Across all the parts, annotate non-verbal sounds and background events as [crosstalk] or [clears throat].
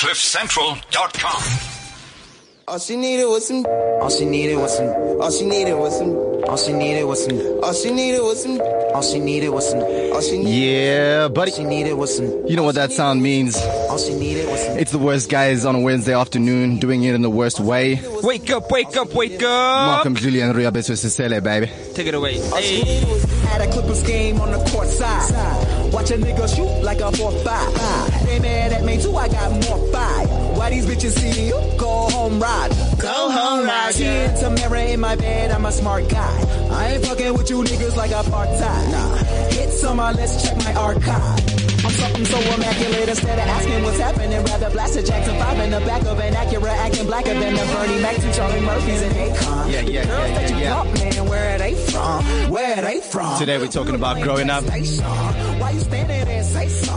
CliffCentral.com. All she needed was some. All she needed was some. All she needed was some. All she needed was some. All she needed was some. All she needed was some. All she needed. Yeah, buddy. All she needed was some. You know what that sound means? All she needed was some. It's the worst guys on a Wednesday afternoon doing it in the worst way. Wake up, wake up, wake up. Welcome, Julian Riabetu Sisele, baby. Take it away. All she Hey. needed was some. A Clippers game on the court side. Watch a nigga shoot like a 4-5. They mad at me too, I got more fire. Why these bitches see you? Go home ride. Go home ride. She and Tamara in my bed, I'm a smart guy. I ain't fucking with you niggas like a part-time. Nah. Hit summer, uh, let's check my archive. I'm something so immaculate instead of asking what's happening. Rather blast a Jackson 5 in the back of an Acura, acting blacker than the Bernie Mac to Charlie Murphy's and Akon. Yeah, yeah, Girls yeah, that you yeah. man, where are they from? Where are they from? Today we're talking about growing up. Why you standing there and say so?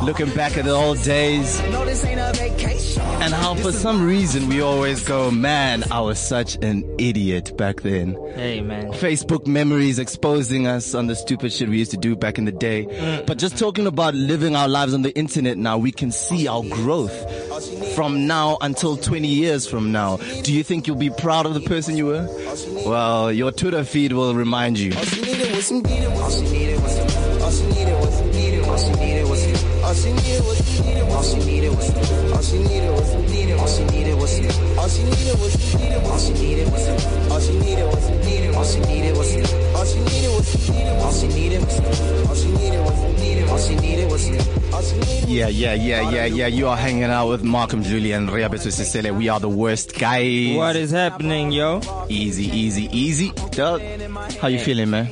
Looking back at the old days No, this ain't a vacation. and how for some reason we always go, man, I was such an idiot back then. Hey, man. Facebook memories exposing us on the stupid shit we used to do back in the day. Mm. But just talking about living our lives on the internet now, we can see our growth from now until 20 years from now. Do you think you'll be proud of the person you were? Well, your Twitter feed will remind you. Yeah, yeah, yeah, yeah, yeah. You are hanging out with Markham Julian, Riabetu Sisele. We are the worst guys. What is happening, yo? Easy, easy, easy. Doug. How you feeling, man?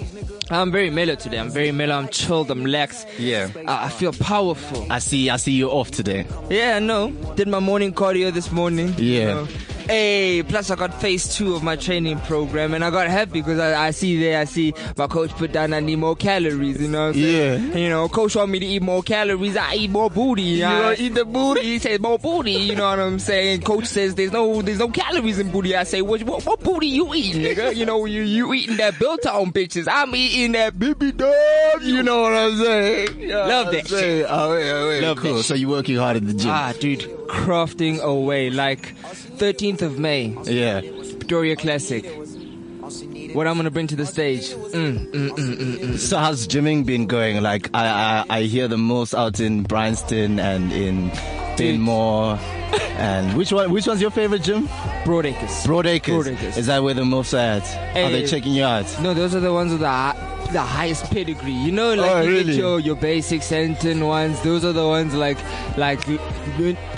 I'm very mellow today. I'm very mellow. I'm chilled. I'm relaxed. Yeah. I I feel powerful. I see, I see you off today. Yeah, I know. Did my morning cardio this morning. you Yeah. know. Hey, plus I got phase two of my training program and I got happy because I, I see there, I see my coach put down I need more calories, you know what I'm saying? Yeah. You know, coach want me to eat more calories, I eat more booty. You gonna eat the booty? [laughs] He says more booty, you know what I'm saying? Coach says there's no there's no calories in booty. I say, what what, what booty you eating, nigga? You know, you you eating that built on bitches. I'm eating that BB dub. You know what I'm saying? Yeah, Love that saying. shit. Oh, wait, oh, wait. Love cool. that So you're working hard at the gym? Ah, dude, crafting away like 13th of May, yeah. Victoria Classic. What I'm gonna bring to the stage? Mm, mm, mm, mm, mm. So how's gymming been going? Like I, I, I hear the most out in Bryanston and in Benmore. And which one? Which one's your favorite gym? Broadacres. Broadacres. Broadacres. Is that where the most are at? Are they eh, checking you out? No, those are the ones with the the highest pedigree. You know, like Oh, you really? get your your basic Sandton ones. Those are the ones like like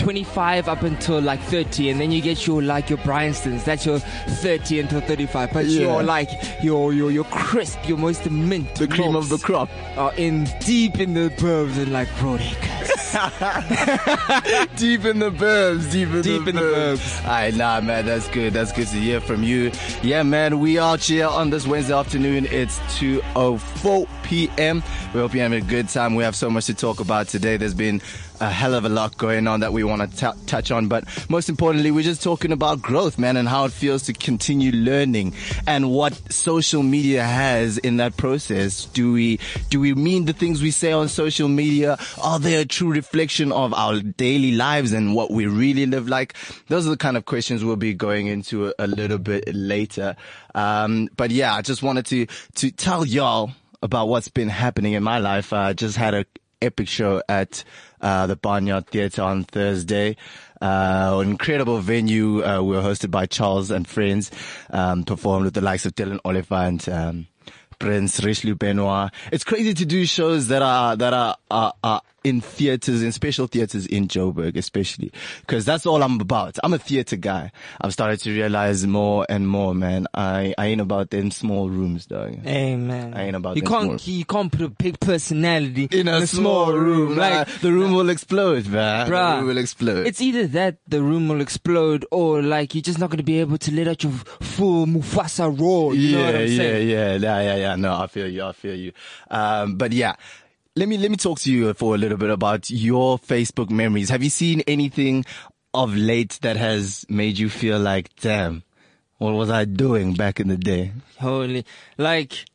25 up until like 30, and then you get your like your Bryanstons. That's your 30 until 35. But Yeah. your like your your your crisp, your moist mint, The cream of the crop. are in deep in the burbs and like Broadacres. [laughs] [laughs] deep in the burbs, deep in Deep the in the burbs. burbs. Alright, nah, man, that's good. That's good to hear from you. Yeah, man, we out here on this Wednesday afternoon. It's 2:04 p.m. We hope you're having a good time. We have so much to talk about today. There's been a hell of a lot going on that we want to touch on, but most importantly, we're just talking about growth, man, and how it feels to continue learning and what social media has in that process. Do we do we mean the things we say on social media? Are they a true reflection of our daily lives and what we really live like? Those are the kind of questions we'll be going into a, a little bit later. Um, but yeah, I just wanted to to tell y'all about what's been happening in my life. I just had a epic show at uh, the Barnyard Theatre on Thursday. Uh, an incredible venue. Uh, we were hosted by Charles and friends. Um, performed with the likes of Dylan Oliphant, um, Prince Richelieu Benoit. It's crazy to do shows that are that are are, are in theaters, in special theaters in Joburg, especially because that's all I'm about. I'm a theater guy. I've started to realize more and more, man. I I ain't about them small rooms, dog. Hey man, I ain't about you them can't small- you can't put a big personality in a, small room. Like Like the room will explode, man. Bruh, the room will explode. It's either that the room will explode, or like you're just not going to be able to let out your full Mufasa roar. You yeah, know what I'm yeah, yeah, yeah, yeah, yeah. No, I feel you. I feel you. Um, but yeah. Let me let me talk to you for a little bit about your Facebook memories. Have you seen anything of late that has made you feel like, damn, what was I doing back in the day? Holy, like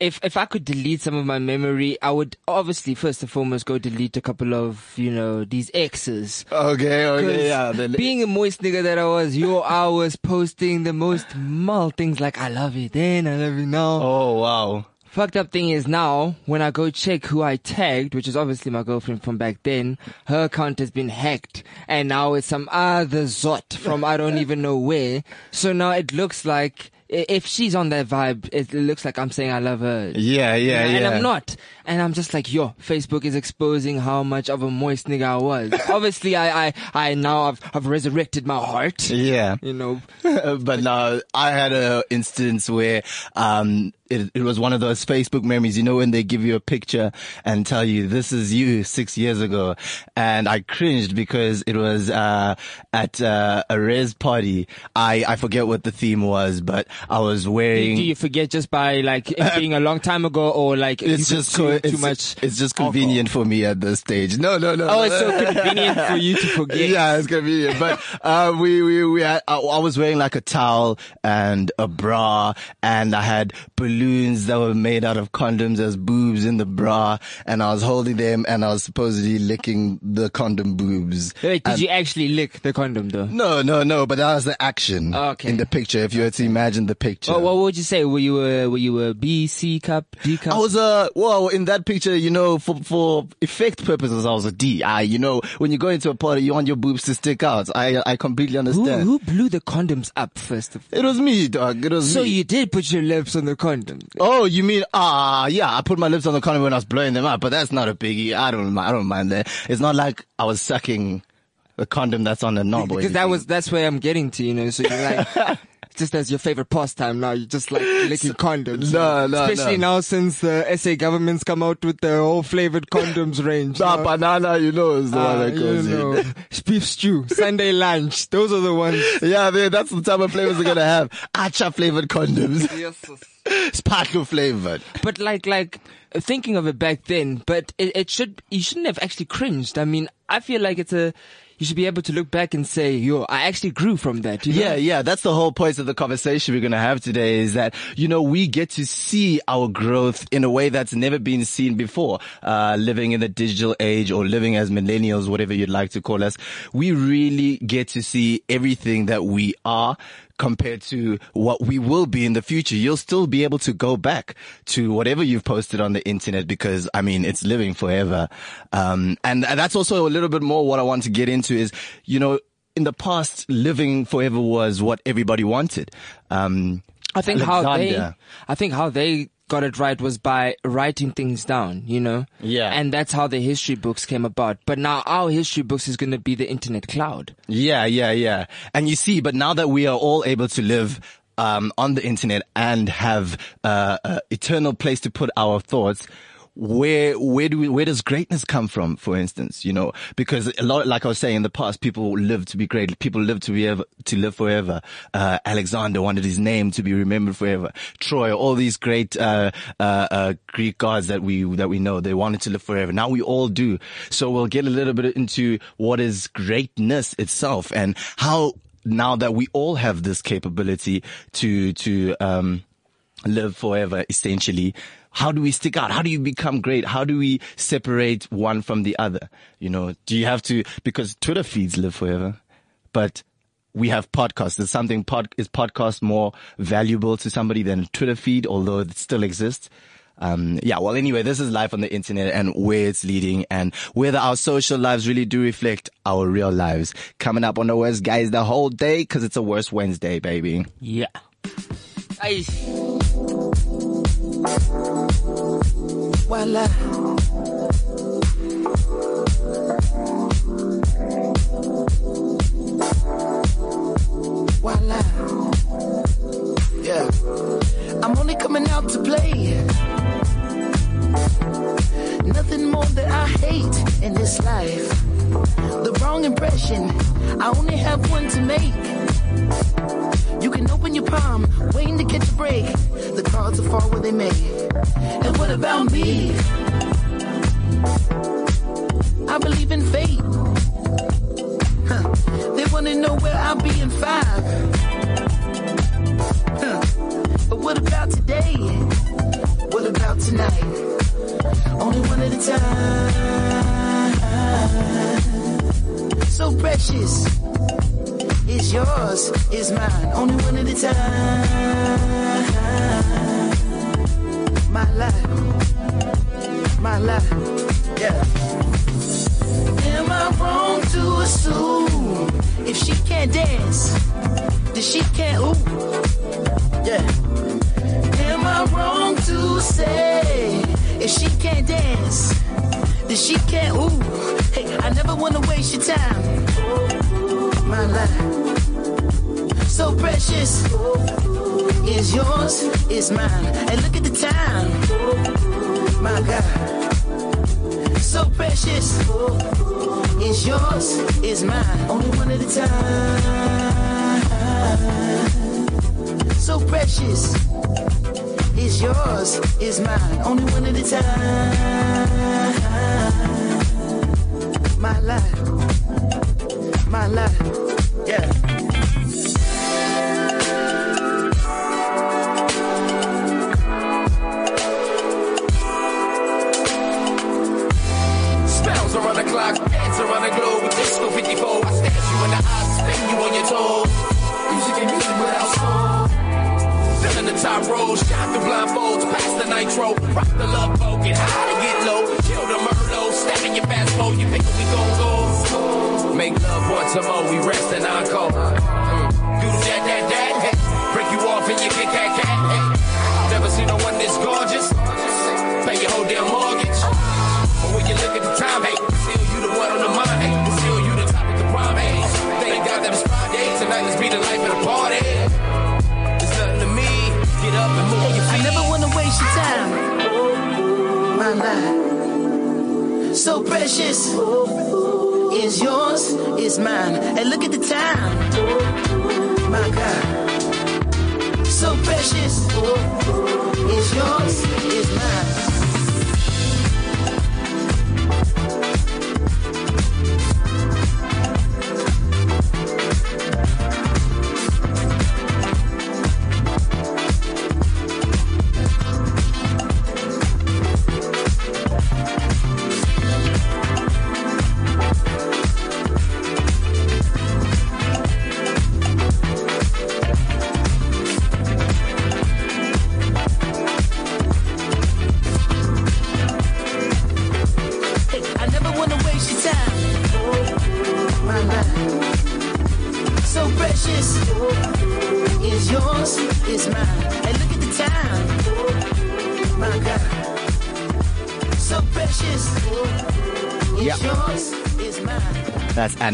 if if I could delete some of my memory, I would obviously first and foremost go delete a couple of you know these exes. Okay, okay, yeah. The, being a moist nigga that I was, yo, I was posting the most mal things like I love you then, I love you now. oh wow. Fucked up thing is now, when I go check who I tagged, which is obviously my girlfriend from back then, her account has been hacked. And now it's some other zot from I don't even know where. So now it looks like, if she's on that vibe, it looks like I'm saying I love her. Yeah, yeah, and, yeah. and I'm not. And I'm just like, yo, Facebook is exposing how much of a moist nigga I was. [laughs] Obviously, I, I, I now have, have resurrected my heart. Yeah. You know, [laughs] but now I had a instance where um it, it was one of those Facebook memories, you know, when they give you a picture and tell you this is you six years ago, and I cringed because it was uh at uh, a res party. I I forget what the theme was, but I was wearing. do you forget just by like it [laughs] being a long time ago or like it's just co- too it's, much? It's just convenient for me at this stage. No, no, no. Oh, it's so [laughs] convenient for you to forget. Yeah, it's convenient. But uh, we we we had, I, I was wearing like a towel and a bra, and I had balloons that were made out of condoms as boobs in the bra, and I was holding them, and I was supposedly licking the condom boobs. Wait, did And- you actually lick the condom though? No, no, no. But that was the action Okay. in the picture. If you were to imagine the picture. What, what would you say? Were you a were you a B, C cup, D cup? I was a well in that picture, you know, for for effect purposes, I was a D. I, you know, when you go into a party, you want your boobs to stick out. I I completely understand. who who blew the condoms up first of all? It was me, dog. It was me. So me. you did put your lips on the condom. Oh, you mean ah yeah? I put my lips on the condom when I was blowing them up, but that's not a biggie. I don't I don't mind that. It's not like I was sucking the condom that's on the knob. or Because that was that's where I'm getting to, you know. So you're like [laughs] just as your favorite pastime now, you just like [laughs] licking condoms. No, no, Especially no. now since the SA government's come out with their whole flavored [laughs] condoms range. Ah, now. banana, you know, is the Ah, one that you goes know, [laughs] in. beef stew, Sunday lunch. Those are the ones. Yeah, man, that's the type of flavors they're gonna have. Acha flavored condoms. Yes. Sparkle flavored. But like, like thinking of it back then, but it, it should, you shouldn't have actually cringed. I mean, I feel like it's a, you should be able to look back and say, yo, I actually grew from that. You know? Yeah, yeah, that's the whole point of the conversation we're going to have today is that, you know, we get to see our growth in a way that's never been seen before. Uh, living in the digital age or living as millennials, whatever you'd like to call us. We really get to see everything that we are compared to what we will be in the future. You'll still be able to go back to whatever you've posted on the internet because, I mean, it's living forever. Um, and, and that's also a little bit more what I want to get into is, you know, in the past, living forever was what everybody wanted. Um, I think how they, I think how they got it right was by writing things down, you know? Yeah. And that's how the history books came about. But now our history books is going to be the internet cloud. Yeah, yeah, yeah. And you see, but now that we are all able to live um, on the internet and have uh, a eternal place to put our thoughts, where where do we where does greatness come from? For instance, you know, because a lot, like I was saying in the past, people live to be great. People live to be ever, to live forever. Uh, Alexander wanted his name to be remembered forever. Troy, all these great uh, uh, uh, Greek gods that we that we know, they wanted to live forever. Now we all do. So we'll get a little bit into what is greatness itself and how now that we all have this capability to to um, live forever, essentially. How do we stick out? How do you become great? How do we separate one from the other? You know, do you have to, because Twitter feeds live forever, but we have podcasts. Is something pod, is podcast more valuable to somebody than a Twitter feed, although it still exists? Um, yeah, well, anyway, this is life on the internet and where it's leading and whether our social lives really do reflect our real lives. Coming up on the Worst Guys the whole day because it's a Worst Wednesday, baby. Yeah. I, Voila. Voila. Yeah. I'm only coming out to play. Nothing more that I hate in this life. The wrong impression. I only have one to make. You can open your palm, waiting to catch a break. The cards will fall where they may. And what about me? I believe in fate. Huh. They wanna know where I'll be in five. Huh. But what about today? What about tonight. Only one at a time. So precious. Is yours, is mine. Only one at a time. My life. My life. Yeah. Am I wrong to assume if she can't dance, then she can't ooh? Yeah. Am I wrong to say if she can't dance, then she can't ooh? Hey, I never wanna waste your time. My life, so precious, is yours, is mine. And look at the time, my God so precious. Is yours, is mine. Only one at a time. So precious. Is yours, is mine. Only one at a time. My life. My life. Yeah. Spells around the clock, dance around the globe. Disco 54, I stare you in the eyes, spin you on your toes. Music and music without soul. Filling the top rows, shine through blindfolds, past the nitro. Rock the love boat, get high and get low. Kill the Merlot, step in your fast mode, you think we gon' go. Make love once more, we rest and encore. Mm. Do that, that, that. Break you off and you get cat, cat. Never seen no one this gorgeous. Pay your whole damn mortgage. But when you look at the time, hey, still you the one on the mind, hey, still you the of prime, hey. Thank God that it's Friday, tonight let's be the life of the party. It's nothing to me, get up and move your I never wanna waste your time. My life, so precious. Is yours, is mine. And look at the time. My God, so precious. Is yours, is mine.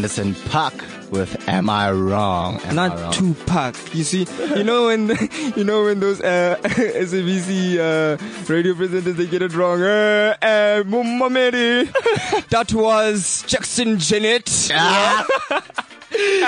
Anderson .Paak with Am I Wrong? Am I Not Wrong? Tupac. You see, you know when, [laughs] you know when those uh, [laughs] SABC uh, radio presenters they get it wrong. Uh, uh, [laughs] that was Jackson Janet. Ah,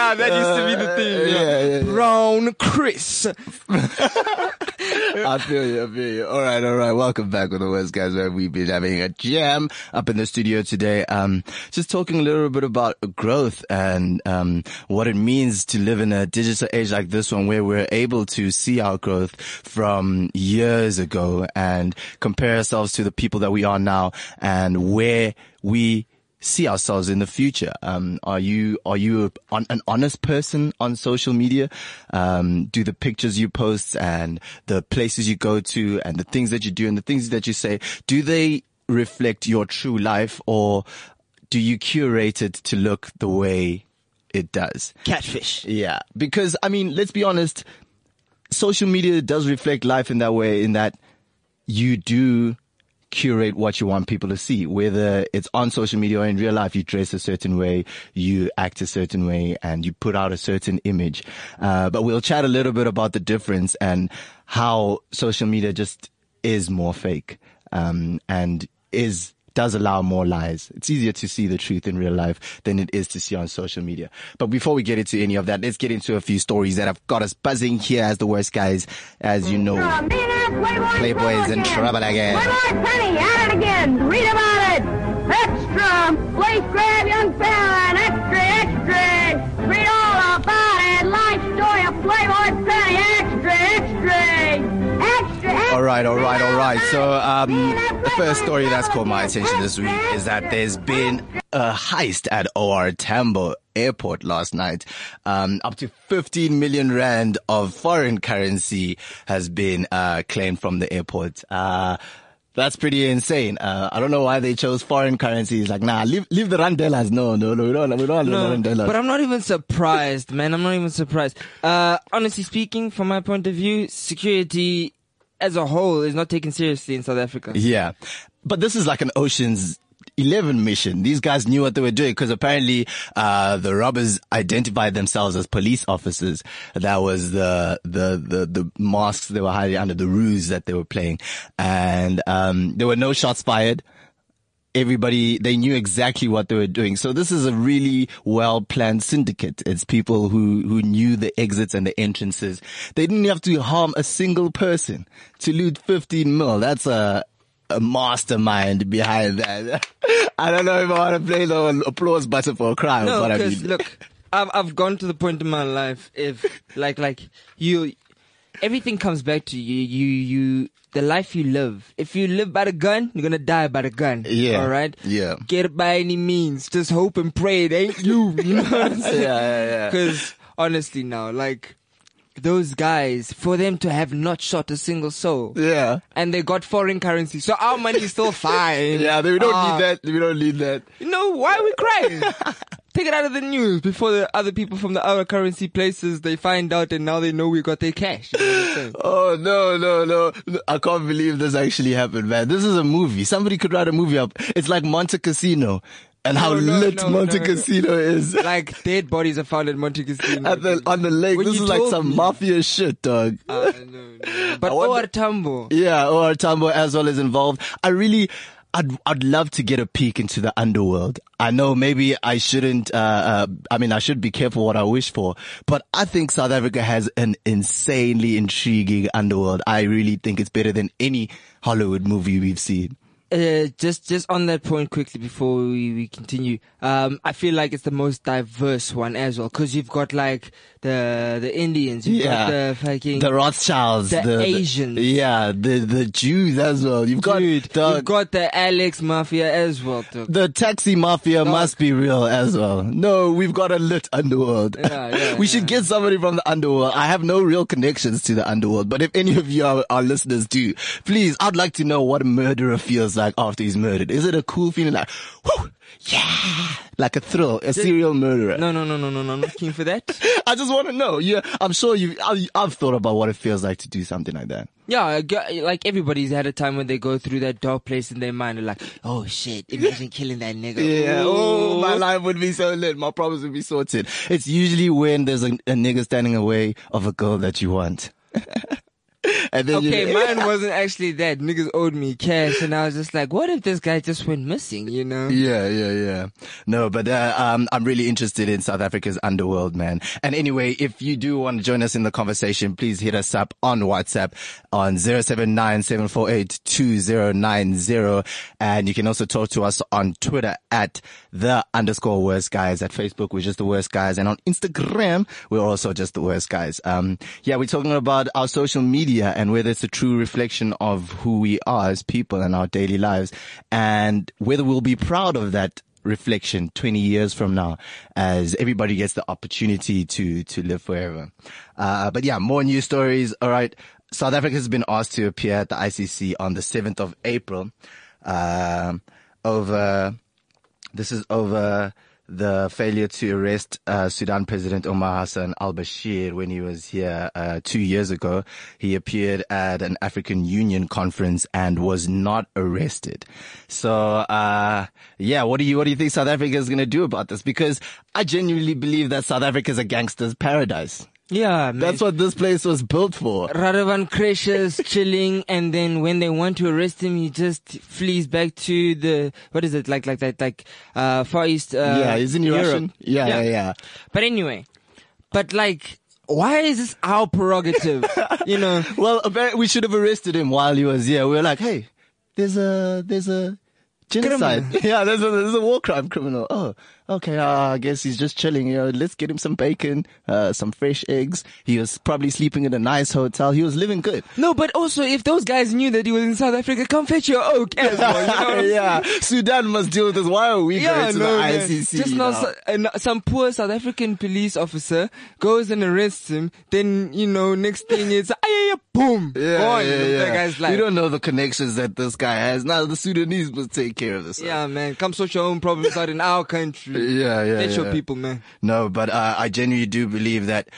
Ah, that used to be the thing. yeah, yeah, yeah. Brown Chris. [laughs] I feel you, I feel you. All right, all right. Welcome back with the Worst guys where we've been having a jam up in the studio today. Um, just talking a little bit about growth and, um, what it means to live in a digital age like this one where we're able to see our growth from years ago and compare ourselves to the people that we are now and where we see ourselves in the future? Um, are you are you an, an honest person on social media? Um, do the pictures you post and the places you go to and the things that you do and the things that you say do they reflect your true life or do you curate it to look the way it does? Catfish. Yeah, because I mean, let's be honest. Social media does reflect life in that way, in that you do curate what you want people to see, whether it's on social media or in real life. You dress a certain way, you act a certain way, and you put out a certain image. Uh, but we'll chat a little bit about the difference and how social media just is more fake, um, and is does allow more lies. It's easier to see the truth in real life than it is to see on social media. But before we get into any of that, let's get into a few stories that have got us buzzing here as the worst guys, as you know. Playboy's in trouble again. Playboy Penny at it again. Read about it. Extra. Please grab young fella All right, all right, all right. So, um, the first story that's caught my attention this week is that there's been a heist at OR Tambo Airport last night. Um, up to 15 million rand of foreign currency has been uh, claimed from the airport. Uh, that's pretty insane. Uh, I don't know why they chose foreign currencies. Like, nah, leave, leave the randelas. No, no, no, we don't, we don't No, the randelas. but I'm not even surprised, man. I'm not even surprised. Uh, honestly speaking, from my point of view, security as a whole is not taken seriously in South Africa. Yeah. But this is like an Ocean's 11 mission. These guys knew what they were doing because apparently, uh, the robbers identified themselves as police officers. That was the, the, the, the masks they were hiding under, the ruse that they were playing. And, um, there were no shots fired. Everybody, they knew exactly what they were doing. So this is a really well planned syndicate. It's people who, who knew the exits and the entrances. They didn't have to harm a single person to loot 15 mil. That's a, a mastermind behind that. [laughs] I don't know if I want to play the applause button for a crime, No, but I because mean, look, I've I've gone to the point in my life if like like you, everything comes back to you. You you the life you live. If you live by the gun, you're gonna die by the gun. Yeah. All right. Yeah. Get it by any means. Just hope and pray it ain't you. You know what I'm [laughs] saying? Yeah, yeah, yeah. Because honestly, now like those guys, for them to have not shot a single soul. yeah. And they got foreign currency, so our money is still [laughs] fine. Yeah, we don't Ah, need that. We don't need that. you know, why are we crying? [laughs] Take it out of the news before the other people from the other currency places they find out and now they know we got their cash. You know what I'm saying? [laughs] Oh no, no, no. I can't believe this actually happened, man. This is a movie. Somebody could write a movie up. It's like Monte Casino and how No, no, lit no, Monte no, no. Casino is. [laughs] like dead bodies are found at Monte Casino. At the, on the lake. When this is like some me. mafia shit, dog. Uh, no, no. [laughs] But I wonder- OR Tambo. Yeah, OR Tambo as well is involved. I really, I'd, I'd love to get a peek into the underworld. I know maybe I shouldn't, uh, uh, I mean, I should be careful what I wish for, but I think South Africa has an insanely intriguing underworld. I really think it's better than any Hollywood movie we've seen. Uh, just just on that point quickly before we, we continue, um, I feel like it's the most diverse one as well because you've got like the the Indians, you've got the fucking the Rothschilds, the the, Asians. yeah, the the Jews as well. You've got the you've got the Alex Mafia as well. Too. the taxi mafia must be real as well. No, we've got a lit underworld. Yeah, [laughs] yeah, we should get somebody from the underworld. I have no real connections to the underworld, but if any of you are, are listeners do, please, I'd like to know what a murderer feels like oh, after he's murdered. Is it a cool feeling like, whoo, yeah, like a thrill, a serial murderer? No, no, no, no, no, no. I'm not keen for that. [laughs] I just want to know. Yeah, I'm sure you. I, I've thought about what it feels like to do something like that. Yeah, like everybody's had a time when they go through that dark place in their mind. They're like, oh shit, imagine killing that nigga. Yeah. Oh, my life would be so lit. My problems would be sorted. It's usually when there's a, a nigga standing away of a girl that you want. [laughs] and then Okay, you, mine wasn't actually that. Niggas owed me cash, and I was just like, what if this guy just went missing, you know? Yeah, yeah, yeah. No, but uh, um, I'm really interested in South Africa's underworld, man. And anyway, if you do want to join us in the conversation, please hit us up on WhatsApp on 0797482090. And you can also talk to us on Twitter at the underscore worst guys. At Facebook, we're just the worst guys. And on Instagram, we're also just the worst guys. Um, yeah, we're talking about our social media and whether it's a true reflection of who we are as people and our daily lives. And whether we'll be proud of that reflection 20 years from now as everybody gets the opportunity to to live forever. Uh but yeah more news stories. All right. South africa has been asked to appear at the ICC on the 7th of april. Um over this is over the failure to arrest uh, Sudan President Omar Hassan al-Bashir when he was here uh, two years ago. He appeared at an African Union conference and was not arrested. So, uh, yeah, what do you what do you think South Africa is going to do about this? Because I genuinely believe that South Africa is a gangster's paradise. Yeah, man. That's what this place was built for. Radovan Krejcir's [laughs] chilling, and then when they want to arrest him, he just flees back to the what is it like, like that, like uh, Far East. Uh, yeah, isn't he Europe. Russian? Yeah, yeah, yeah. But anyway, but like, why is this our prerogative? you know, [laughs] Well, we should have arrested him while he was here. We were like, hey, there's a there's a genocide. [laughs] yeah, there's a there's a war crime criminal. Oh, okay, uh, I guess he's just chilling. You know, let's get him some bacon, uh, some fresh eggs. He was probably sleeping in a nice hotel. He was living good. No, but also if those guys knew that he was in South Africa, come fetch your oak as well. You know [laughs] yeah, Sudan must deal with this. Why are we Yeah, going to no, the. ICC? Just now, so- and some poor South African police officer goes and arrests him. Then you know, next thing is, [laughs] ay, boom, Yeah, gone. yeah, yeah. That guy's like, we don't know the connections that this guy has. Now the Sudanese must take care of this. yeah, man, come sort your own problems out in our country. [laughs] Yeah, yeah, Let your people, man. No, but uh, I genuinely do believe that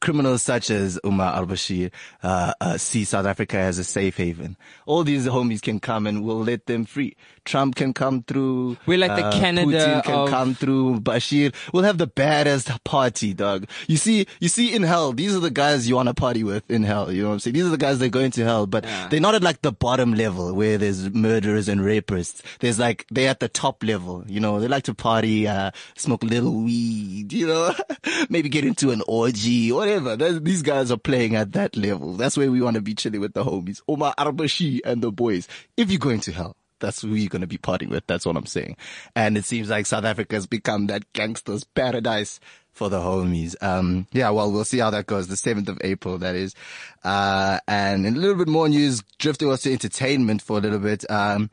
criminals such as Omar al-Bashir uh, uh, see South Africa as a safe haven. All these homies can come and we'll let them free. Trump can come through. We're like the uh, Canada Putin can of- come through. Bashir. We'll have the baddest party, dog. You see, you see in hell, these are the guys you want to party with in hell. You know what I'm saying? These are the guys that go into hell, but they're not at like the bottom level where there's murderers and rapists. There's like, they're at the top level. You know, they like to party, uh, smoke a little weed, you know, [laughs] maybe get into an orgy, whatever. These guys are playing at that level. That's where we want to be chilling with the homies. Omar al-Bashir and the boys. If you're going to hell. That's who you're going to be partying with. That's what I'm saying. And it seems like South Africa has become that gangster's paradise for the homies. Um, yeah, well, we'll see how that goes. The 7th of April, that is. Uh, and a little bit more news, drifting us to entertainment for a little bit. Um,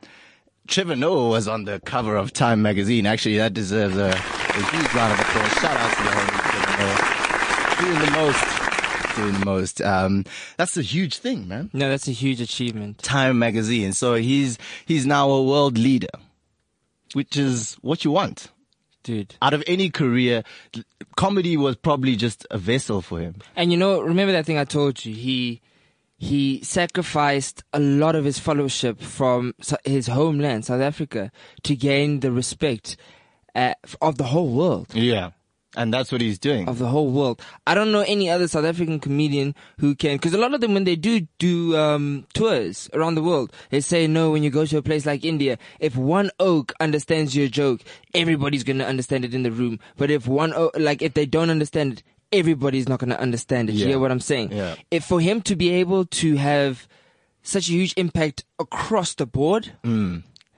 Trevor Noah was on the cover of Time magazine. Actually, that deserves a, a huge round of applause. Shout out to the homies, Trevor Noah. Doing the most. Doing the most. Um, that's a huge thing, man. No, that's a huge achievement. Time magazine. So he's he's now a world leader, which is what you want Dude. out of any career. Comedy was probably just a vessel for him. And you know, remember that thing I told you? He he sacrificed a lot of his fellowship from his homeland, South Africa, to gain the respect uh, of the whole world. Yeah, and that's what he's doing. Of the whole world. I don't know any other South African comedian who can, because a lot of them, when they do do um, tours around the world, they say, no, when you go to a place like India, if one oak understands your joke, everybody's going to understand it in the room. But if one oak, like, if they don't understand it, everybody's not going to understand it. You hear what I'm saying? Yeah. If for him to be able to have such a huge impact across the board,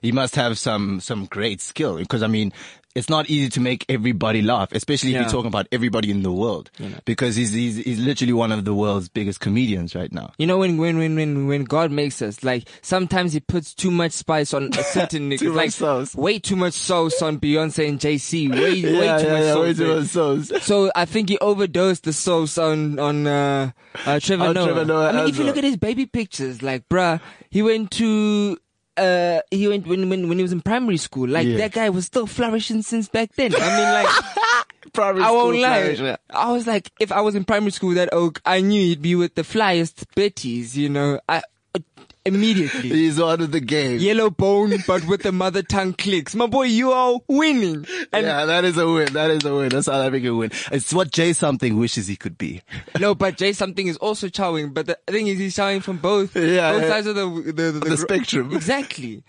he must have some some great skill because I mean it's not easy to make everybody laugh, especially if Yeah. you're talking about everybody in the world, because he's, he's he's literally one of the world's biggest comedians right now. You know when when when when when God makes us, like sometimes He puts too much spice on a certain [laughs] nigga. Too much like sauce. way too much sauce on Beyonce and Jay-Z. Way [laughs] way too much sauce. way too much sauce. So I think he overdosed the sauce on on uh, uh, Trevor Noah. Trevor Noah I mean, if you look at his baby pictures, like bruh, he went to. Uh, he went when, when when he was in primary school. Like Yeah. that guy was still flourishing since back then. I mean, like [laughs] Primary I won't school lie. flourish. I was like, if I was in primary school, that oak, I knew he'd be with the flyest Betties. You know, I immediately [laughs] He's out of the game. yellow bone, but with the mother tongue clicks. My boy, you are winning. And yeah, that is a win. That is a win. That's South African win. It's what Jay something wishes he could be. no, but Jay something is also chowing. But the thing is, he's chowing from both Yeah, both yeah. sides of the the, the, The spectrum. Exactly.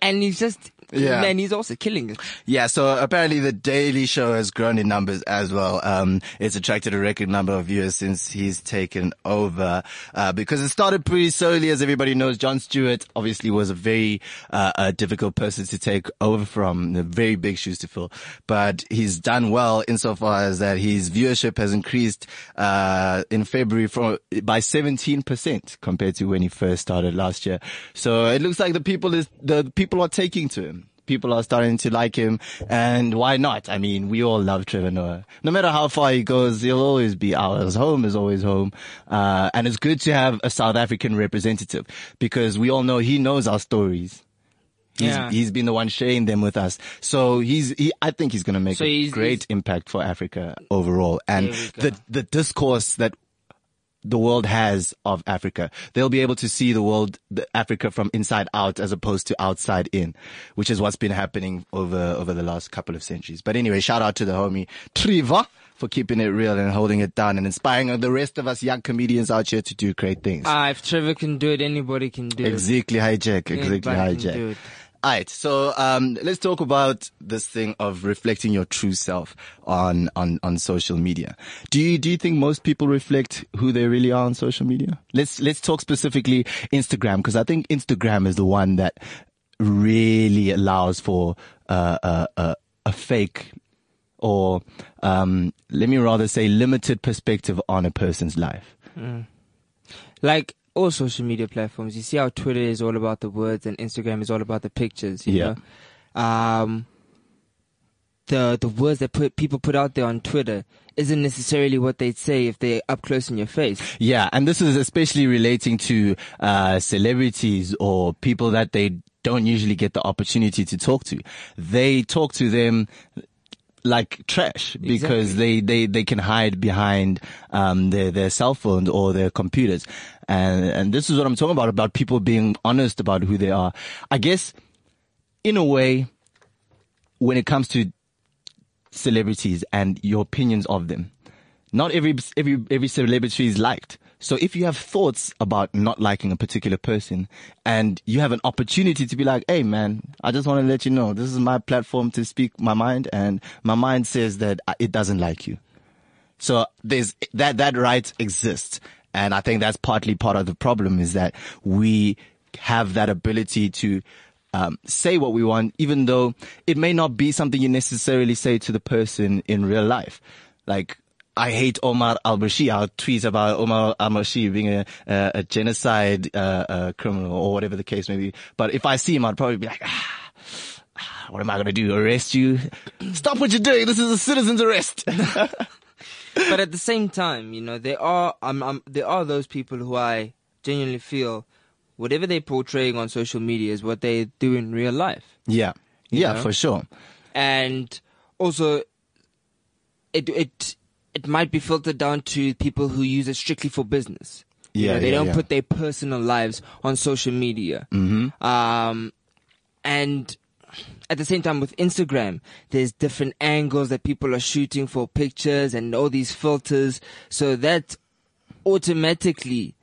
And he's just Yeah. man, he's also killing it. Yeah, so apparently the Daily Show has grown in numbers as well. Um, it's attracted a record number of viewers since he's taken over, uh, because it started pretty slowly, as everybody knows. Jon Stewart obviously was a very, uh, a difficult person to take over from, the very big shoes to fill, but he's done well insofar as that his viewership has increased, uh, in February from, by 17% compared to when he first started last year. So it looks like the people is, the people are taking to him people are starting to like him and why not? I mean, we all love Trevor Noah. No matter how far he goes, he'll always be ours. Home is always home. Uh, and it's good to have a South African representative because we all know he knows our stories. He's, Yeah. he's been the one sharing them with us. So he's, he, I think he's going to make So a great impact for Africa overall. And There we go. the, the discourse that the world has of Africa. They'll be able to see the world, the Africa from inside out as opposed to outside in, which is what's been happening over, over the last couple of centuries. But anyway, shout out to the homie Trevor for keeping it real and holding it down and inspiring the rest of us young comedians out here to do great things. Ah, if Trevor can do it, anybody can do it. Exactly, hijack. Exactly, can do hijack. It. Alright, so um, let's talk about this thing of reflecting your true self on, on, on social media. Do you do you think most people reflect who they really are on social media? Let's let's talk specifically Instagram because I think Instagram is the one that really allows for uh, uh, uh, a fake or um, let me rather say limited perspective on a person's life. like all social media platforms, you see how Twitter is all about the words and Instagram is all about the pictures. You Yeah. Know? Um, the the words that put people put out there on Twitter isn't necessarily what they'd say if they're up close in your face. Yeah, and this is especially relating to uh, celebrities or people that they don't usually get the opportunity to talk to. They talk to them like trash because they, they, they can hide behind um, their their cell phones or their computers, and and this is what I'm talking about about people being honest about who they are. I guess, in a way, when it comes to celebrities and your opinions of them. Not every every every celebrity is liked. So if you have thoughts about not liking a particular person and you have an opportunity to be like, "Hey man, I just want to let you know this is my platform to speak my mind and my mind says that it doesn't like you." So there's that that right exists. And I think that's partly part of the problem is that we have that ability to um, say what we want, even though it may not be something you necessarily say to the person in real life. Like, I hate Omar al-Bashir. I'll tweet about Omar al-Bashir being a, a, a genocide uh, uh, criminal or whatever the case may be. But if I see him, I'd probably be like, ah, ah, what am I going to do? Arrest you? [clears throat] Stop what you're doing. This is a citizen's arrest. [laughs] but at the same time, you know, there are um, um, there are those people who I genuinely feel whatever they're portraying on social media is what they do in real life. yeah. Yeah, know? for sure. and also it it it might be filtered down to people who use it strictly for business. You Yeah, know, they yeah, don't yeah. put their personal lives on social media. Mm-hmm. Um, and at the same time with Instagram, there's different angles that people are shooting for pictures and all these filters. So that automatically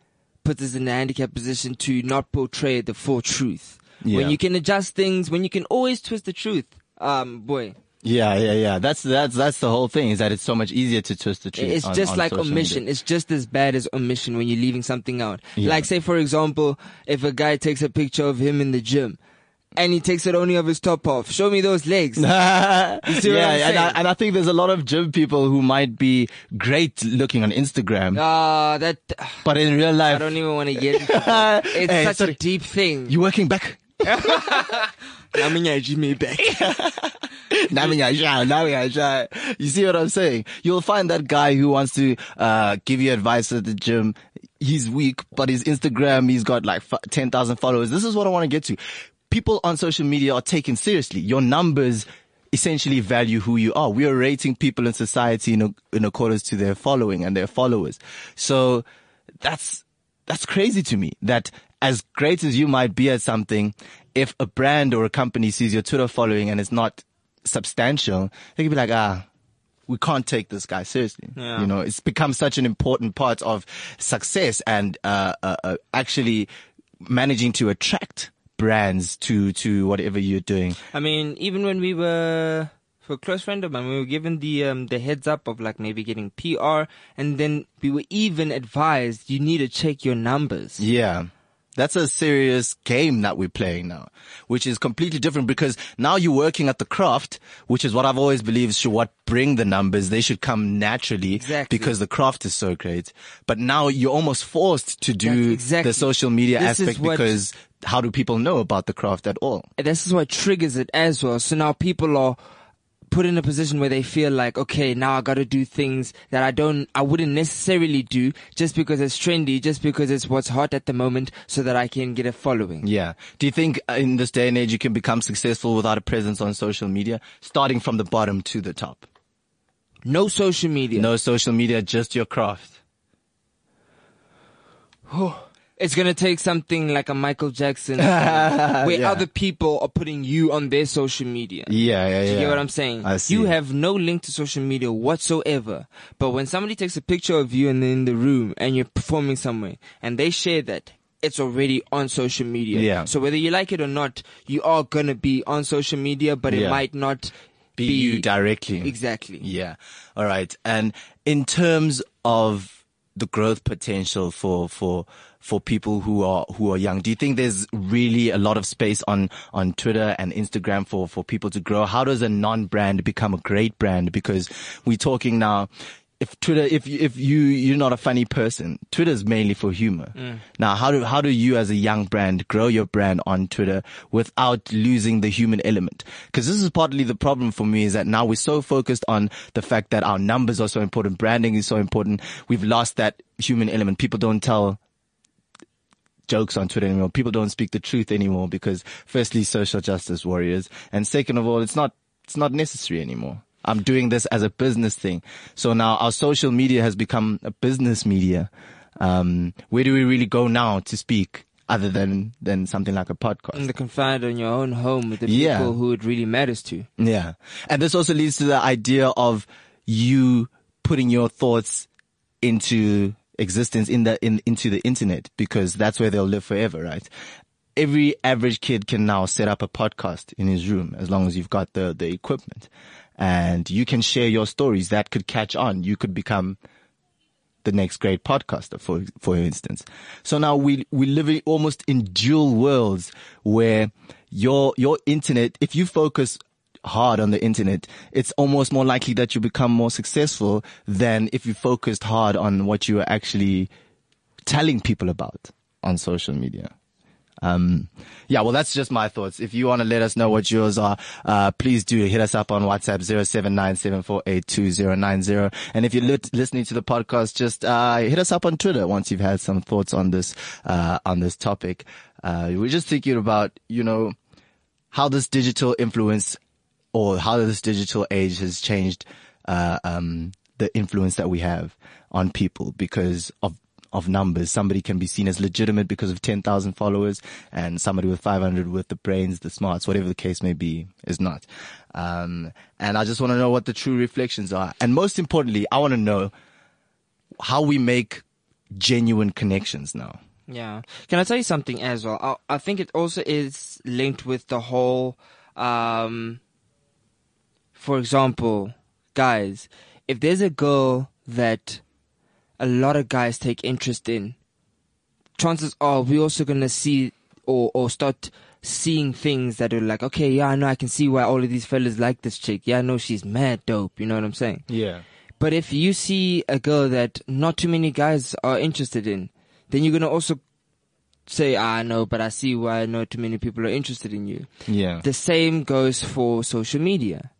puts us in a handicap position to not portray the full truth. Yeah. When you can adjust things, when you can always twist the truth, um, boy, Yeah, yeah, yeah. That's that's that's the whole thing. Is that it's so much easier to twist the truth. It's on- just on like omission. media. It's just as bad as omission when you're leaving something out. Yeah. Like say for example, if a guy takes a picture of him in the gym and he takes it only of his top off, show me those legs. [laughs] yeah, see what I'm and I, and I think there's a lot of gym people who might be great looking on Instagram, Ah, that but in real life, I don't even want to get into. It's Hey, such sorry. a deep thing. you working back. [laughs] [laughs] I mean, yeah, Jimmy back. [laughs] [laughs] You see what I'm saying? You'll find that guy who wants to uh, give you advice at the gym. He's weak, but his Instagram, he's got like f- 10,000 followers. This is what I want to get to. People on social media are taken seriously. Your numbers essentially value who you are. We are rating people in society in, in accordance to their following and their followers. So that's, that's crazy to me that as great as you might be at something, if a brand or a company sees your Twitter following and it's not substantial, they could be like, ah, we can't take this guy seriously. Yeah. You know, it's become such an important part of success and, uh, uh, uh, actually managing to attract brands to, to whatever you're doing. I mean, even when we were for a close friend of mine, we were given the um, the heads up of like maybe getting PR, and then we were even advised you need to check your numbers. Yeah. That's a serious game that we're playing now, which is completely different because now you're working at the craft, which is what I've always believed should what bring the numbers. They should come naturally Exactly. because the craft is so great. But now you're almost forced to do exactly- the social media This aspect what- because how do people know about the craft at all? This is what triggers it as well. So now people are put in a position where they feel like, okay, now I got to do things that I don't, I wouldn't necessarily do just because it's trendy, just because it's what's hot at the moment, so that I can get a following. Yeah. Do you think uh, in this day and age you can become successful without a presence on social media, starting from the bottom to the top? No social media. No social media, just your craft. [sighs] It's gonna take something like a Michael Jackson, [laughs] where Yeah. other people are putting you on their social media. Yeah, yeah, yeah. Do you get what I'm saying? I see. You have no link to social media whatsoever. But when somebody takes a picture of you and in the room and you're performing somewhere and they share that, it's already on social media. Yeah. So whether you like it or not, you are gonna be on social media, but it might not be, be, you directly. Exactly. Yeah. All right. And in terms of the growth potential for for for people who are who are young? Do you think there's really a lot of space on on Twitter and Instagram for for people to grow? How does a non-brand become a great brand? Because we're talking now. If Twitter, if you, if you you're not a funny person, Twitter is mainly for humor. Mm. Now, how do how do you as a young brand grow your brand on Twitter without losing the human element? Because this is partly the problem for me is that now we're so focused on the fact that our numbers are so important, branding is so important. We've lost that human element. People don't tell jokes on Twitter anymore. People don't speak the truth anymore because firstly, social justice warriors. And second of all, it's not, it's not necessary anymore. I'm doing this as a business thing. So now our social media has become a business media. Um, where do we really go now to speak other than, than something like a podcast? And the confined in your own home with the Yeah. people who it really matters to. Yeah. And this also leads to the idea of you putting your thoughts into existence in the, in, into the internet because that's where they'll live forever, right? Every average kid can now set up a podcast in his room as long as you've got the, the equipment and you can share your stories that could catch on. You could become the next great podcaster, for for instance. So now we we live almost in dual worlds where your your internet, if you focus hard on the internet, it's almost more likely that you become more successful than if you focused hard on what you are actually telling people about on social media. Um, yeah, well, that's just my thoughts. If you want to let us know what yours are, uh, please do hit us up on WhatsApp 0797482090. And if you're listening to the podcast, just, uh, hit us up on Twitter once you've had some thoughts on this, uh, on this topic. Uh, we're just thinking about, you know, how this digital influence or how this digital age has changed, uh, um, the influence that we have on people because of of numbers. Somebody can be seen as legitimate because of 10,000 followers and somebody with 500 with the brains, the smarts, whatever the case may be is not. Um, and I just want to know what the true reflections are. And most importantly, I want to know how we make genuine connections now. Yeah. Can I tell you something as well? I, I think it also is linked with the whole, um, for example, guys, if there's a girl that a lot of guys take interest in, chances are we're also gonna see or or start seeing things that are like, okay, yeah, I know, I can see why all of these fellas like this chick. Yeah, I know she's mad dope. You know what I'm saying? Yeah. But if you see a girl that not too many guys are interested in, then you're gonna also say, ah, no, but I see why not too many people are interested in you. Yeah. The same goes for social media.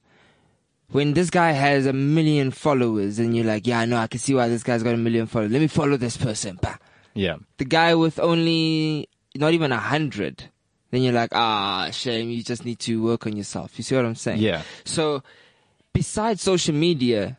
When this guy has a million followers and you're like, yeah, I know, I can see why this guy's got a million followers. Let me follow this person. Bah. Yeah. The guy with only not even a hundred, then you're like, ah, shame. You just need to work on yourself. You see what I'm saying? Yeah. So besides social media,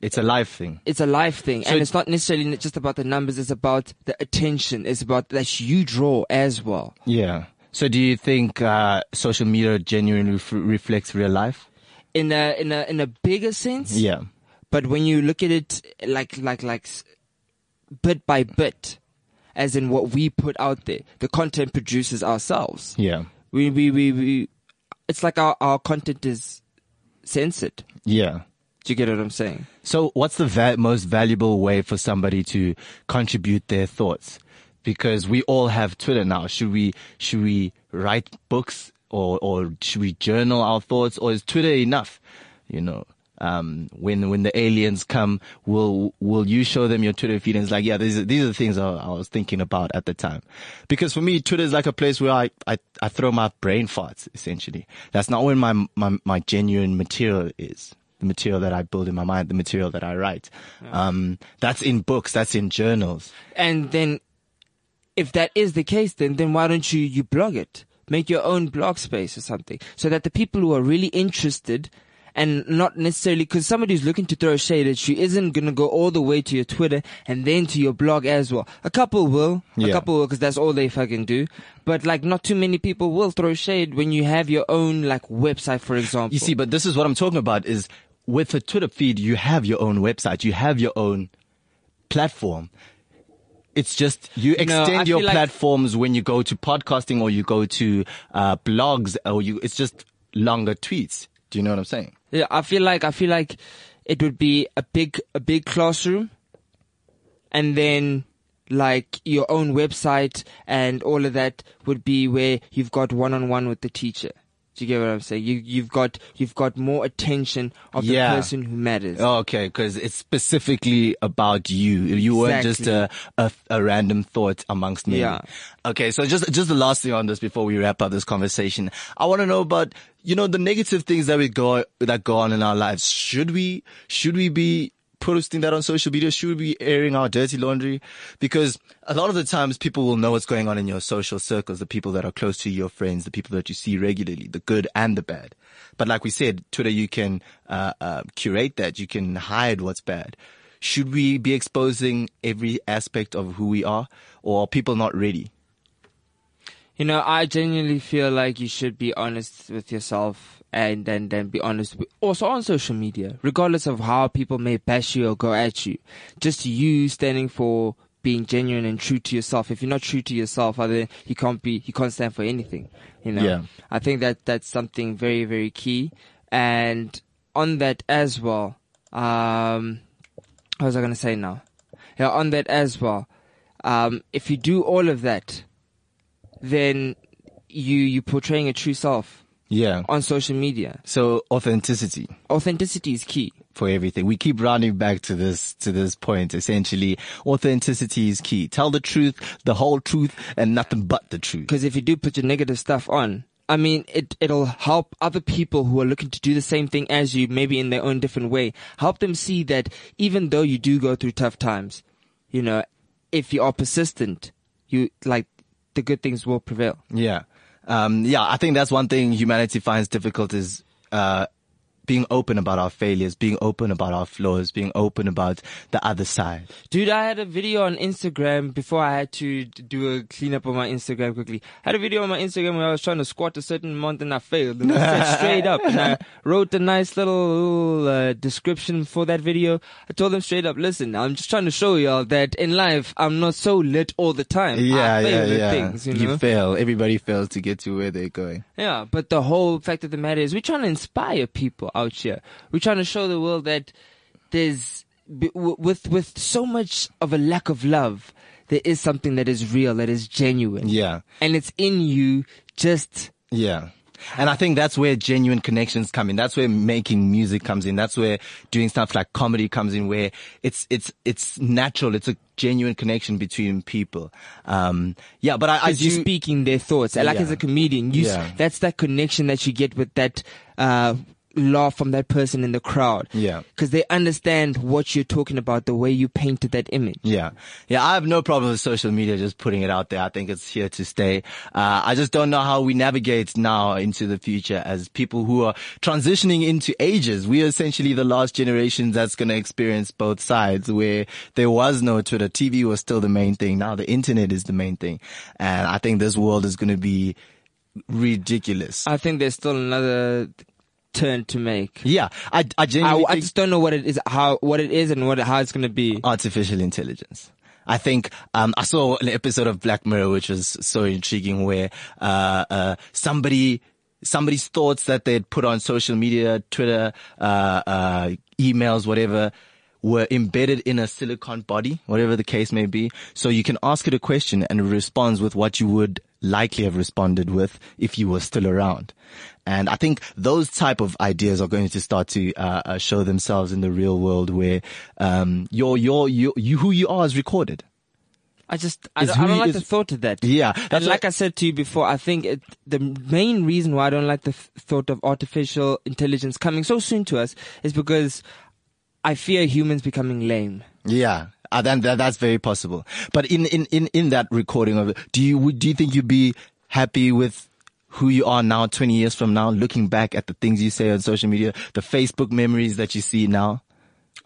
It's a life thing. it's a life thing, So and it's not necessarily just about the numbers. It's about the attention. It's about that you draw as well. Yeah. So do you think, uh, social media genuinely ref- reflects real life? In a in a in a bigger sense, Yeah. But when you look at it like like like bit by bit, as in what we put out there, the content producers ourselves. Yeah. We we we, we it's like our our content is censored. Yeah. Do you get what I'm saying? So what's the va- most valuable way for somebody to contribute their thoughts? Because we all have Twitter now. Should we, should we write books or, or should we journal our thoughts or is Twitter enough? You know, um, when, when the aliens come, will, will you show them your Twitter feed and it's like, yeah, these are, these are the things I, I was thinking about at the time. Because for me, Twitter is like a place where I, I, I throw my brain farts, essentially. That's not where my, my, my genuine material is the material that I build in my mind, the material that I write. Um, that's in books, that's in journals. And then, if that is the case, then then why don't you you blog it? Make your own blog space or something, so that the people who are really interested and not necessarily because somebody who's looking to throw shade at you isn't gonna go all the way to your Twitter and then to your blog as well. A couple will, a couple will, because that's all they fucking do. But like, not too many people will throw shade when you have your own like website, for example. You see, but this is what I'm talking about is with a Twitter feed, you have your own website, you have your own platform. It's just you No, extend your feel like- platforms when you go to podcasting or you go to uh, blogs or you. It's just longer tweets. Do you know what I'm saying? Yeah, I feel like I feel like it would be a big a big classroom, and then like your own website and all of that would be where you've got one on one with the teacher. Do you get what I'm saying? You you've got you've got more attention of the person who matters. Oh, okay, because it's specifically about you. You weren't just a, a a random thought amongst me. Yeah. Okay, so just just the last thing on this before we wrap up this conversation, I want to know about you know the negative things that we go that go on in our lives. Should we should we be posting that on social media? Should we be airing our dirty laundry? Because a lot of the times people will know what's going on in your social circles, the people that are close to your friends, the people that you see regularly, the good and the bad. But like we said, Twitter, you can uh, uh, curate that. You can hide what's bad. Should we be exposing every aspect of who we are, or are people not ready? You know, I genuinely feel like you should be honest with yourself and then then be honest also on social media, regardless of how people may bash you or go at you. Just you standing for being genuine and true to yourself. If you're not true to yourself, then you can't be you can't stand for anything. You know. Yeah. I think that that's something very very key. And on that as well, um, what was I going to say now? Yeah, on that as well. Um, if you do all of that, then you you portraying a true self Yeah. on social media. So authenticity Authenticity is key. for everything. We keep rounding back to this, to this point. Essentially, authenticity is key. Tell the truth, the whole truth, and nothing but the truth. Because if you do put your negative stuff on, I mean, it it'll help other people who are looking to do the same thing as you, maybe in their own different way. Help them see that even though you do go through tough times, you know, if you are persistent, you like the good things will prevail. Yeah. Um, yeah, I think that's one thing humanity finds difficult is, uh, being open about our failures, being open about our flaws, being open about the other side. Dude, I had a video on Instagram before I had to do a cleanup on my Instagram quickly. I had a video on my Instagram where I was trying to squat a certain amount and I failed. And I said [laughs] straight up and I wrote a nice little, little uh, description for that video. I told them straight up, listen, I'm just trying to show y'all that in life, I'm not so lit all the time. Yeah, I fail yeah, yeah. things, you know? fail. Everybody fails to get to where they're going. Yeah, but the whole fact of the matter is we're trying to inspire people out here. We're trying to show the world that there's with with so much of a lack of love, there is something that is real, that is genuine. Yeah. And it's in you just Yeah. And I think that's where genuine connections come in. That's where making music comes in. That's where doing stuff like comedy comes in where it's, it's, it's natural. It's a genuine connection between people. Um, yeah, but I, I as you do, speaking their thoughts. Like Yeah. as a comedian, you s- Yeah. that's that connection that you get with that uh laugh from that person in the crowd. Yeah. Because they understand what you're talking about, the way you painted that image. Yeah. Yeah. I have no problem with social media just putting it out there. I think it's here to stay. Uh, I just don't know how we navigate now into the future as people who are transitioning into ages. We are essentially the last generation that's going to experience both sides where there was no Twitter. TV was still the main thing. Now the internet is the main thing. And I think this world is going to be ridiculous. I think there's still another turn to make. yeah. I, I I, genuinely I think- just don't know what it is, how what it is, and what how it's gonna be. artificial intelligence. I think um, I saw an episode of Black Mirror which was so intriguing, where uh, uh, somebody somebody's thoughts that they'd put on social media, Twitter, uh, uh, emails, whatever, were embedded in a silicon body, whatever the case may be. So you can ask it a question and it responds with what you would likely have responded with if you were still around. And I think those type of ideas are going to start to uh, uh, show themselves in the real world, where um, your your your you who you are is recorded. I just I don't, I don't like is- the thought of that. Yeah, and like I said to you before, I think it, the main reason why I don't like the th- thought of artificial intelligence coming so soon to us is because I fear humans becoming lame. Yeah, uh, then that, that's very possible. But in, in, in, in that recording of it, do you would- do you think you'd be happy with who you are now, twenty years from now, looking back at the things you say on social media, the Facebook memories that you see now?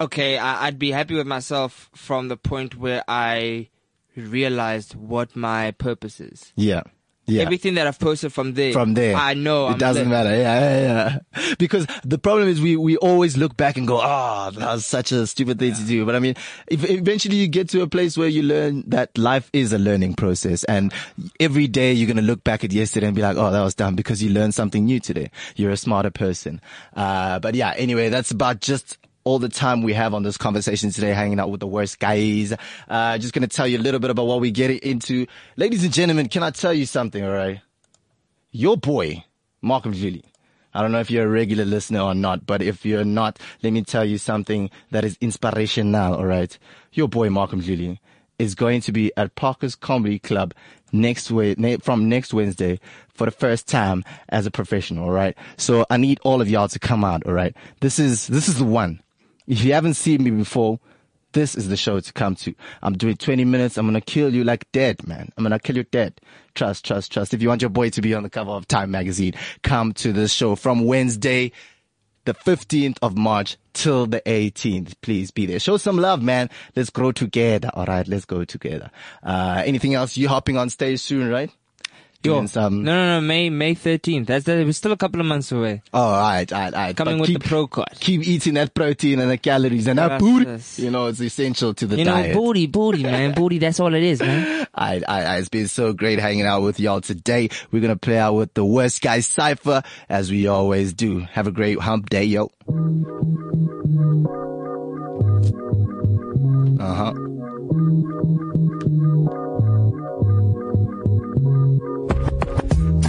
Okay, I, I'd be happy with myself from the point where I realized what my purpose is. Yeah. Yeah. Everything that I've posted from there, from there. I know it I'm doesn't lit. matter. Yeah, yeah, yeah. [laughs] Because the problem is we, we always look back and go, ah, that was such a stupid thing to do. But I mean, if eventually you get to a place where you learn that life is a learning process and every day you're going to look back at yesterday and be like, oh, that was dumb because you learned something new today. You're a smarter person. Uh, but yeah, anyway, that's about just all the time we have on this conversation today, hanging out with the worst guys. Uh, just gonna tell you a little bit about what we get into. Ladies and gentlemen, can I tell you something, alright? Your boy, Malcolm Julie. I don't know if you're a regular listener or not, but if you're not, let me tell you something that is inspirational, alright? Your boy, Malcolm Julie, is going to be at Parker's Comedy Club next way, from next Wednesday for the first time as a professional, alright? So I need all of y'all to come out, alright? This is, this is the one. If you haven't seen me before, this is the show to come to. I'm doing 20 minutes. I'm going to kill you like dead, man. I'm going to kill you dead. Trust, trust, trust. If you want your boy to be on the cover of Time magazine, come to this show from Wednesday, the 15th of March till the 18th. Please be there. Show some love, man. Let's grow together. All right. Let's go together. Uh, anything else? You hopping on stage soon, right? Yo, some. no, no, no, May, May 13th. That's the, we're still a couple of months away. Oh, all right, all right, all right. Coming But with keep, the pro card. Keep eating that protein and the calories and that booty. You know, it's essential to the You know, diet. booty, booty, man. [laughs] Booty, that's all it is, man. I, I, I, it's been so great hanging out with y'all today. We're gonna play out with the worst guy cipher as we always do. Have a great hump day, yo. Uh huh.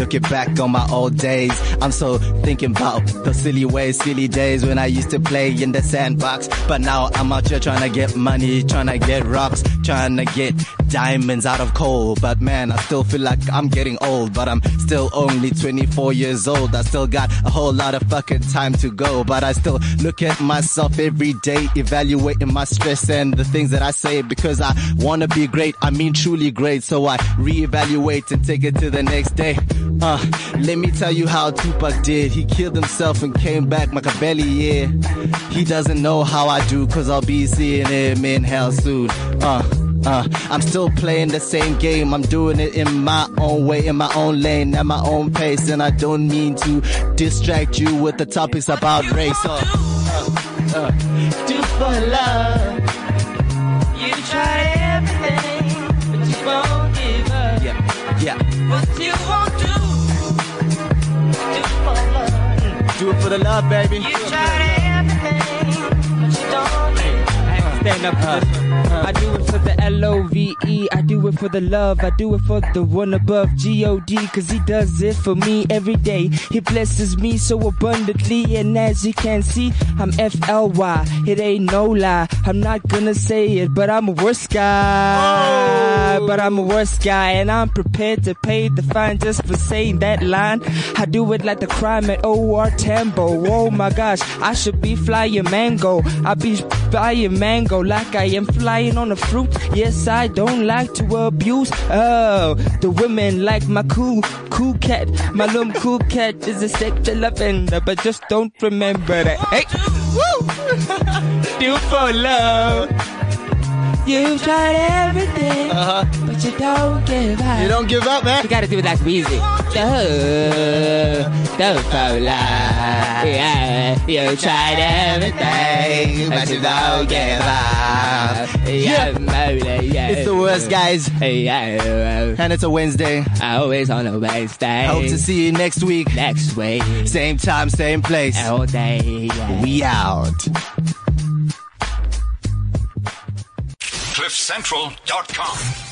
Looking back on my old days, I'm so thinking about the silly ways, silly days when I used to play in the sandbox. But now I'm out here trying to get money, trying to get rocks, trying to get diamonds out of coal. But man, I still feel like I'm getting old, but I'm still only 24 years old. I still got a whole lot of fucking time to go, but I still look at myself every day, evaluating my stress and the things that I say because I want to be great. I mean truly great. So I reevaluate and take it to the next day. Uh, let me tell you how Tupac did. He killed himself and came back Machiavelli, yeah. He doesn't know how I do cause I'll be seeing him in hell soon. Uh, uh, I'm still playing the same game. I'm doing it in my own way, in my own lane, at my own pace. And I don't mean to distract you with the topics about race. Uh, uh, uh, do for love. You try everything, but you won't give up. Yeah, yeah. What you won't do, do for love. Do it for the love, baby. You try everything, but you don't give up. Hey, stand up for this one. I do for the L-O-V-E. I do it for the love. I do it for the one above G-O-D. Cause he does it for me every day. He blesses me so abundantly. And as you can see, I'm F-L-Y. It ain't no lie. I'm not gonna say it, but I'm a worse guy. Oh. But I'm a worse guy. And I'm prepared to pay the fine just for saying that line. I do it like the crime at O.R. Tambo. Oh my gosh, I should be flying mango. I be flying mango like I am flying on a fruit. Yes, I don't like to abuse. Oh, the women like my cool, cool cat. My little cool cat is a sexual offender, but just don't remember that. Hey, woo! [laughs] Do for love. You've tried everything, uh-huh. But you don't give up. You don't give up, man. You gotta do it like music. Do, do for love. Yeah, you tried everything, but you don't give up. Yeah, yeah, yeah. It's the worst, guys. Yeah, And it's a Wednesday. I always on a Wednesday. Hope to see you next week. next week. Same time, same place. All day. Yeah. We out. CliffCentral.com.